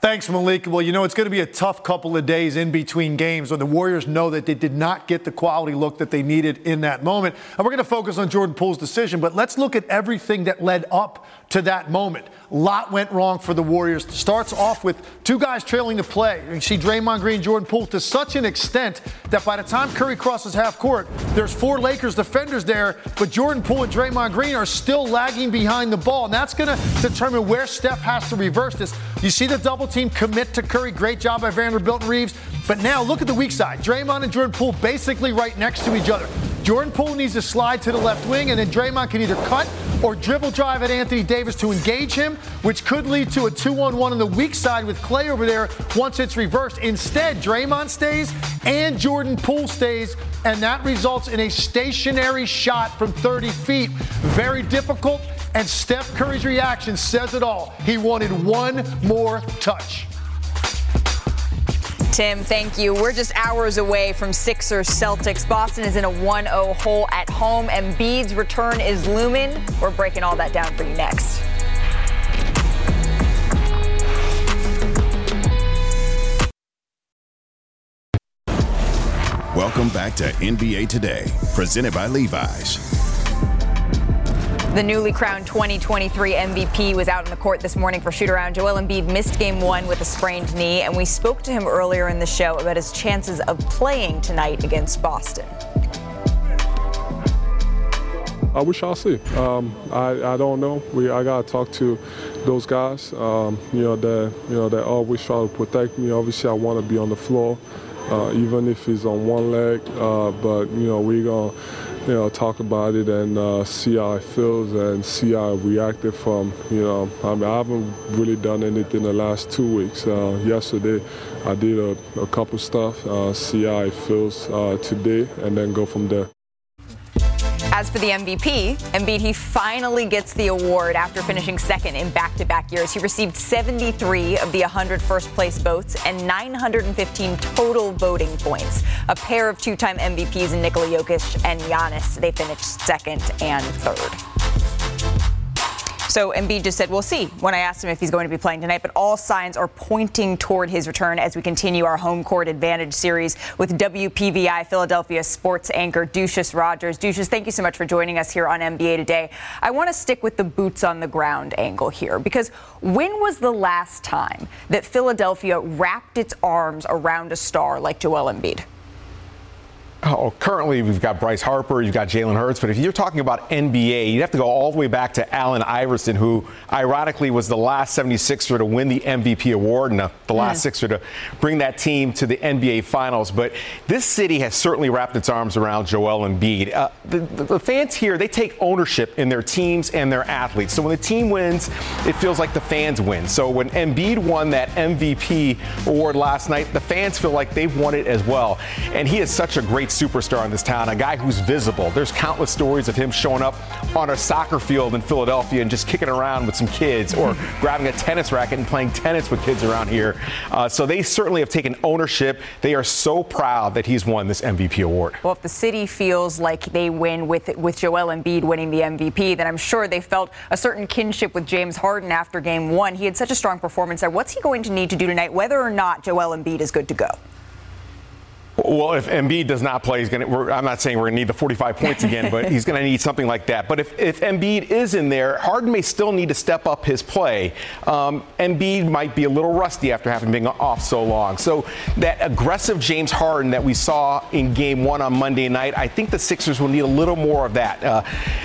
Speaker 19: Thanks, Malik. Well, you know, it's going to be a tough couple of days in between games when the Warriors know that they did not get the quality look that they needed in that moment. And we're going to focus on Jordan Poole's decision, but let's look at everything that led up to that moment. A lot went wrong for the Warriors. Starts off with two guys trailing the play. You see Draymond Green, and Jordan Poole to such an extent that by the time Curry crosses half court, there's four Lakers defenders there, but Jordan Poole and Draymond Green are still lagging behind the ball. And that's going to determine where Steph has to reverse this. You see the double team commit to Curry. Great job by Vanderbilt and Reaves. But now look at the weak side. Draymond and Jordan Poole basically right next to each other. Jordan Poole needs to slide to the left wing, and then Draymond can either cut or dribble drive at Anthony Davis to engage him, which could lead to a two-on-one on the weak side with Klay over there once it's reversed. Instead, Draymond stays and Jordan Poole stays, and that results in a stationary shot from 30 feet. Very difficult, and Steph Curry's reaction says it all. He wanted one more touch.
Speaker 3: Tim, thank you. We're just hours away from Sixers Celtics. Boston is in a 1 0 hole at home, and Embiid's return is looming. We're breaking all that down for you next.
Speaker 2: Welcome back to NBA Today, presented by Levi's.
Speaker 3: The newly crowned 2023 MVP was out on the court this morning for shoot around. Joel Embiid missed game one with a sprained knee, and we spoke to him earlier in the show about his chances of playing tonight against Boston.
Speaker 4: I wish I'll see. Um, I, I don't know. We I gotta talk to those guys. Um, you know that you know that always try to protect me. Obviously, I want to be on the floor, uh, even if it's on one leg. Uh, but you know we gonna you know talk about it and uh, see how it feels and see how I reacted from. You know I mean I haven't really done anything the last two weeks. Uh, yesterday I did a, a couple stuff. Uh, see how it feels uh, today and then go from there.
Speaker 3: As for the MVP, Embiid, he finally gets the award after finishing second in back to back years. He received 73 of the 100 first place votes and 915 total voting points. A pair of two time MVPs in Nikola Jokic and Giannis, they finished second and third. So Embiid just said, we'll see when I asked him if he's going to be playing tonight. But all signs are pointing toward his return as we continue our home court advantage series with WPVI Philadelphia sports anchor Duchess Rogers. Duchess, thank you so much for joining us here on NBA Today. I want to stick with the boots on the ground angle here because when was the last time that Philadelphia wrapped its arms around a star like Joel Embiid?
Speaker 20: Oh, currently, we've got Bryce Harper, you've got Jalen Hurts, but if you're talking about NBA, you'd have to go all the way back to Allen Iverson, who ironically was the last 76er to win the MVP award and the last mm. Sixer to bring that team to the NBA Finals. But this city has certainly wrapped its arms around Joel Embiid. Uh, the, the fans here, they take ownership in their teams and their athletes. So when the team wins, it feels like the fans win. So when Embiid won that MVP award last night, the fans feel like they've won it as well. And he is such a great superstar in this town, a guy who's visible. There's countless stories of him showing up on a soccer field in Philadelphia and just kicking around with some kids or grabbing a tennis racket and playing tennis with kids around here. Uh, so they certainly have taken ownership. They are so proud that he's won this MVP award.
Speaker 3: Well, if the city feels like they win with with Joel Embiid winning the MVP, then I'm sure they felt a certain kinship with James Harden after game one. He had such a strong performance there. What's he going to need to do tonight, whether or not Joel Embiid is good to go?
Speaker 20: Well, if Embiid does not play, he's going to. I'm not saying we're going to need the 45 points again, but he's going to need something like that. But if, if Embiid is in there, Harden may still need to step up his play. Um, Embiid might be a little rusty after having been off so long. So that aggressive James Harden that we saw in Game One on Monday night, I think the Sixers will need a little more of that uh,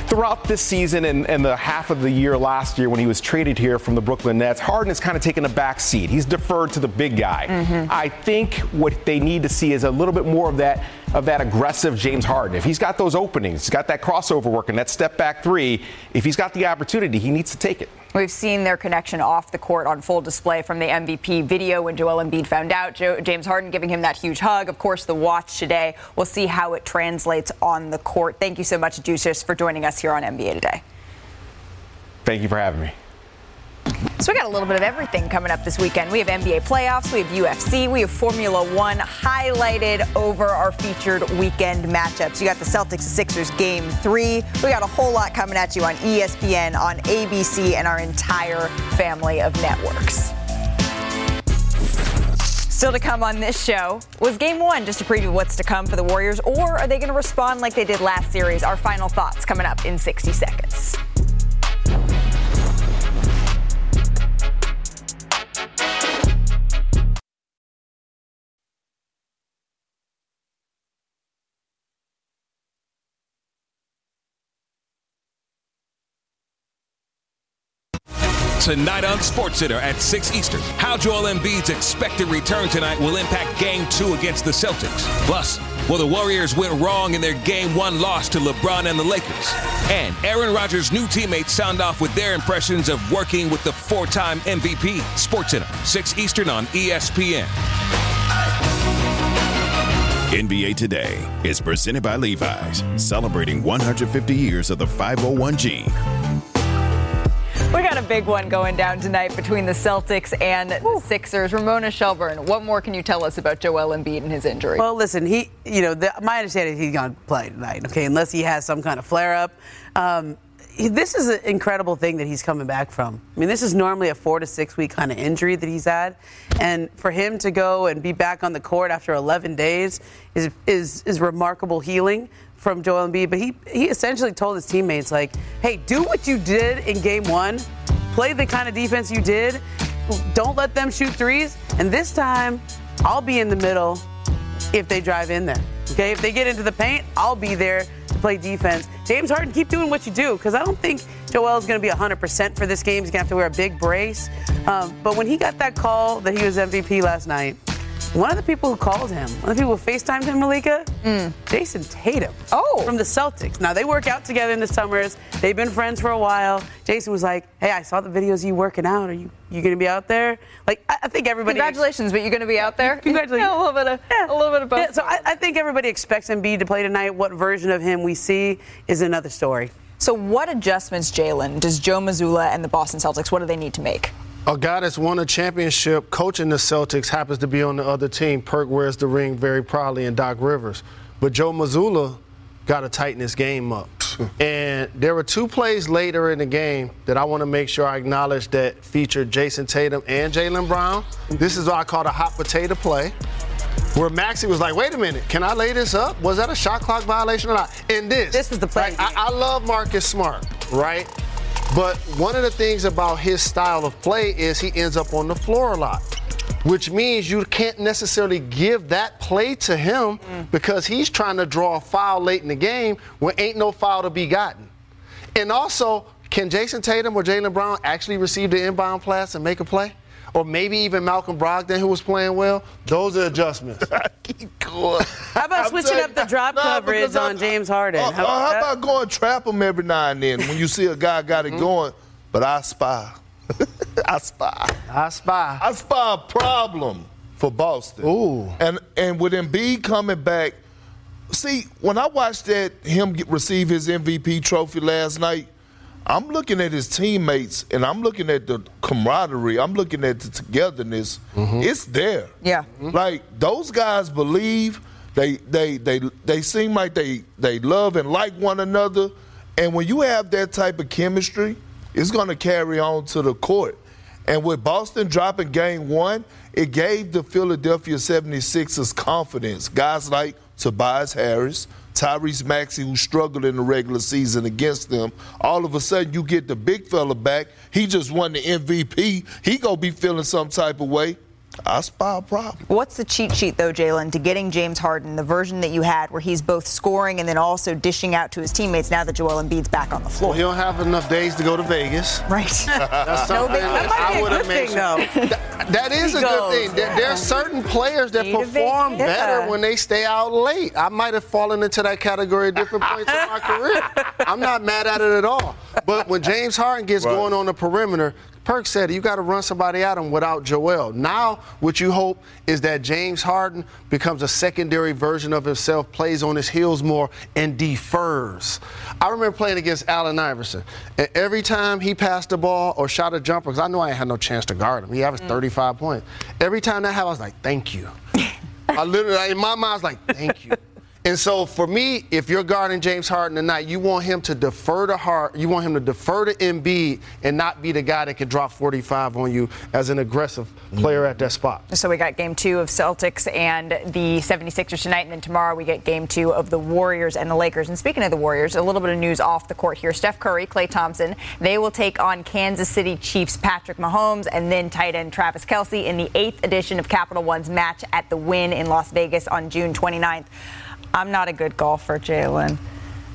Speaker 20: throughout this season and, and the half of the year last year when he was traded here from the Brooklyn Nets. Harden has kind of taken a back seat. He's deferred to the big guy. Mm-hmm. I think what they need to see is a little bit more of that of that aggressive James Harden. If he's got those openings, he's got that crossover work and that step back three, if he's got the opportunity, he needs to take it.
Speaker 3: We've seen their connection off the court on full display from the MVP video when Joel Embiid found out. Jo- James Harden giving him that huge hug. Of course, the watch today. We'll see how it translates on the court. Thank you so much, Duchess, for joining us here on NBA today.
Speaker 20: Thank you for having me.
Speaker 3: So we got a little bit of everything coming up this weekend. We have NBA playoffs, we have UFC, we have Formula One highlighted over our featured weekend matchups. You got the Celtics Sixers game three. We got a whole lot coming at you on ESPN, on ABC, and our entire family of networks. Still to come on this show was game one, just to preview of what's to come for the Warriors, or are they going to respond like they did last series? Our final thoughts coming up in 60 seconds.
Speaker 21: Tonight on SportsCenter at 6 Eastern, how Joel Embiid's expected return tonight will impact Game 2 against the Celtics. Plus, will the Warriors went wrong in their Game 1 loss to LeBron and the Lakers? And Aaron Rodgers' new teammates sound off with their impressions of working with the four-time MVP. SportsCenter, 6 Eastern on ESPN.
Speaker 2: NBA Today is presented by Levi's, celebrating 150 years of the 501 jean.
Speaker 3: We got a big one going down tonight between the Celtics and the Sixers. Ramona Shelburne, what more can you tell us about Joel Embiid and his injury?
Speaker 6: Well, listen, he, you know, the, my understanding is he's going to play tonight, okay, unless he has some kind of flare up. Um, this is an incredible thing that he's coming back from. I mean, this is normally a four to six week kind of injury that he's had, and for him to go and be back on the court after 11 days is is is remarkable healing from Joel Embiid, but he, he essentially told his teammates, like, hey, do what you did in game one, play the kind of defense you did, don't let them shoot threes, and this time I'll be in the middle if they drive in there. Okay, if they get into the paint, I'll be there to play defense. James Harden, keep doing what you do because I don't think Joel is going to be 100% for this game. He's going to have to wear a big brace. Um, but when he got that call that he was MVP last night, One of the people who called him, one of the people who FaceTimed him, Malika, mm. Jayson Tatum.
Speaker 3: Oh.
Speaker 6: From the Celtics. Now, they work out together in the summers. They've been friends for a while. Jayson was like, hey, I saw the videos of you working out. Are you, you going to be out there? Like, I, I think everybody.
Speaker 3: Congratulations, but you're going to be out there.
Speaker 6: Congratulations.
Speaker 3: Yeah, a little bit of a little bit of both.
Speaker 6: Yeah, so I, I think everybody expects Embiid to play tonight. What version of him we see is another story.
Speaker 3: So, what adjustments, Jalen, does Joe Mazzulla and the Boston Celtics? What do they need to make?
Speaker 5: A guy that's won a championship coaching the Celtics happens to be on the other team. Perk wears the ring very proudly in Doc Rivers. But Joe Mazzulla got to tighten his game up. and there were two plays later in the game that I want to make sure I acknowledge that featured Jayson Tatum and Jaylen Brown. This is what I call a hot potato play. Where Maxey was like, wait a minute, can I lay this up? Was that a shot clock violation or not? And this.
Speaker 6: This is the play.
Speaker 5: I, I love Marcus Smart, right? But one of the things about his style of play is he ends up on the floor a lot, which means you can't necessarily give that play to him because he's trying to draw a foul late in the game when ain't no foul to be gotten. And also, can Jayson Tatum or Jaylen Brown actually receive the inbound pass and make a play? Or maybe even Malcolm Brogdon, who was playing well? Those are adjustments.
Speaker 7: Keep going.
Speaker 6: How about
Speaker 7: I'm
Speaker 6: switching up the drop
Speaker 7: Nah,
Speaker 6: coverage on
Speaker 7: I'm-
Speaker 6: James Harden?
Speaker 7: Uh,
Speaker 6: How
Speaker 7: uh,
Speaker 6: about
Speaker 7: how about going trap him every now and then when you see a guy got it going? But I spy. I spy.
Speaker 5: I spy.
Speaker 7: I spy a problem for Boston.
Speaker 5: Ooh.
Speaker 7: And and with Embiid coming back, see when I watched that him get, receive his MVP trophy last night. I'm looking at his teammates and I'm looking at the camaraderie. I'm looking at the togetherness. Mm-hmm. It's there.
Speaker 3: Yeah. Mm-hmm.
Speaker 7: Like those guys believe they they they they seem like they they love and like one another. And when you have that type of chemistry, it's gonna carry on to the court. And with Boston dropping game one, it gave the Philadelphia 76ers confidence. Guys like Tobias Harris, Tyrese Maxey, who struggled in the regular season against them, all of a sudden you get the big fella back. He just won the MVP. He gonna be feeling some type of way. I spy a problem.
Speaker 3: What's the cheat sheet, though, Jalen, to getting James Harden, the version that you had where he's both scoring and then also dishing out to his teammates now that Joel Embiid's back on the floor?
Speaker 5: Well, he don't have enough days to go to Vegas.
Speaker 3: Right.
Speaker 5: That's
Speaker 3: No
Speaker 5: something
Speaker 3: big-
Speaker 5: that
Speaker 3: that might be
Speaker 5: I
Speaker 3: a
Speaker 5: would have
Speaker 3: good thing,
Speaker 5: mentioned. That- that is
Speaker 3: He
Speaker 5: a
Speaker 3: goes,
Speaker 5: good thing. There, there are certain players that
Speaker 3: Need
Speaker 5: perform
Speaker 3: vac-
Speaker 5: better
Speaker 3: yeah.
Speaker 5: when they stay out late. I might have fallen into that category at different points in my career. I'm not mad at it at all. But when James Harden gets going on the perimeter, Perk said you got to run somebody at him without Joel. Now, what you hope is that James Harden becomes a secondary version of himself, plays on his heels more, and defers. I remember playing against Allen Iverson, and every time he passed the ball or shot a jumper, because I knew I had no chance to guard him, he averaged mm. 35 points. Every time that happened, I was like, "Thank you." I literally, in my mind, I was like, "Thank you." And so for me, if you're guarding James Harden tonight, you want him to defer to Hart, you want him to defer to Embiid and not be the guy that can drop 45 on you as an aggressive player at that spot.
Speaker 3: So we got game two of Celtics and the 76ers tonight, and then tomorrow we get game two of the Warriors and the Lakers. And speaking of the Warriors, a little bit of news off the court here. Steph Curry, Klay Thompson, they will take on Kansas City Chiefs Patrick Mahomes and then tight end Travis Kelce in the eighth edition of Capital One's match at the Wynn in Las Vegas on June 29th. I'm not a good golfer, Jalen.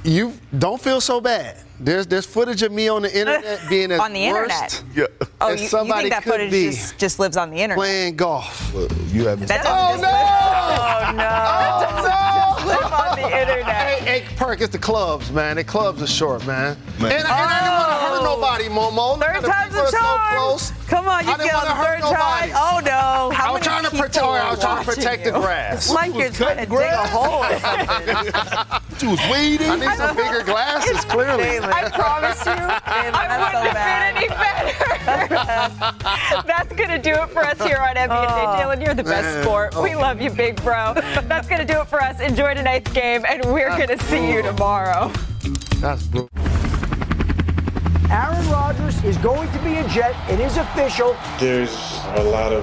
Speaker 5: You don't feel so bad. There's there's footage of me on the internet being as
Speaker 3: On the
Speaker 5: worst
Speaker 3: internet? Oh,
Speaker 5: as
Speaker 3: you, you
Speaker 5: somebody
Speaker 3: think that footage
Speaker 5: be
Speaker 3: just, just lives on the internet?
Speaker 5: playing golf.
Speaker 7: you haven't.
Speaker 3: That
Speaker 5: Oh,
Speaker 3: doesn't
Speaker 5: no!
Speaker 3: oh, no. Oh, That doesn't just live on the internet.
Speaker 5: Hey, hey, Perk, it's the clubs, man. The clubs are short, man.
Speaker 7: Man.
Speaker 5: And, and I didn't want to hurt oh. nobody, Momo.
Speaker 6: Third
Speaker 5: The
Speaker 6: time's
Speaker 5: people
Speaker 6: a
Speaker 5: are so
Speaker 6: charm.
Speaker 5: close.
Speaker 6: Come on, you
Speaker 5: I
Speaker 6: get on the third try. Oh no!
Speaker 5: I was trying to protect. I was trying to
Speaker 6: watching
Speaker 5: protect the grass.
Speaker 6: It's like you're trying to dig a hole or something.
Speaker 7: She was weeding.
Speaker 5: I need some bigger glasses, clearly.
Speaker 3: I promise you, I wouldn't have been any better. That's going to do it for us here on NBA Today. Jalen, oh. you're the best
Speaker 5: man.
Speaker 3: sport. We love you, big bro. That's going to do it for us. Enjoy tonight's game, and we're going to see you tomorrow.
Speaker 5: That's brutal.
Speaker 22: Aaron Rodgers is going to be a Jet. It is official.
Speaker 23: There's a lot of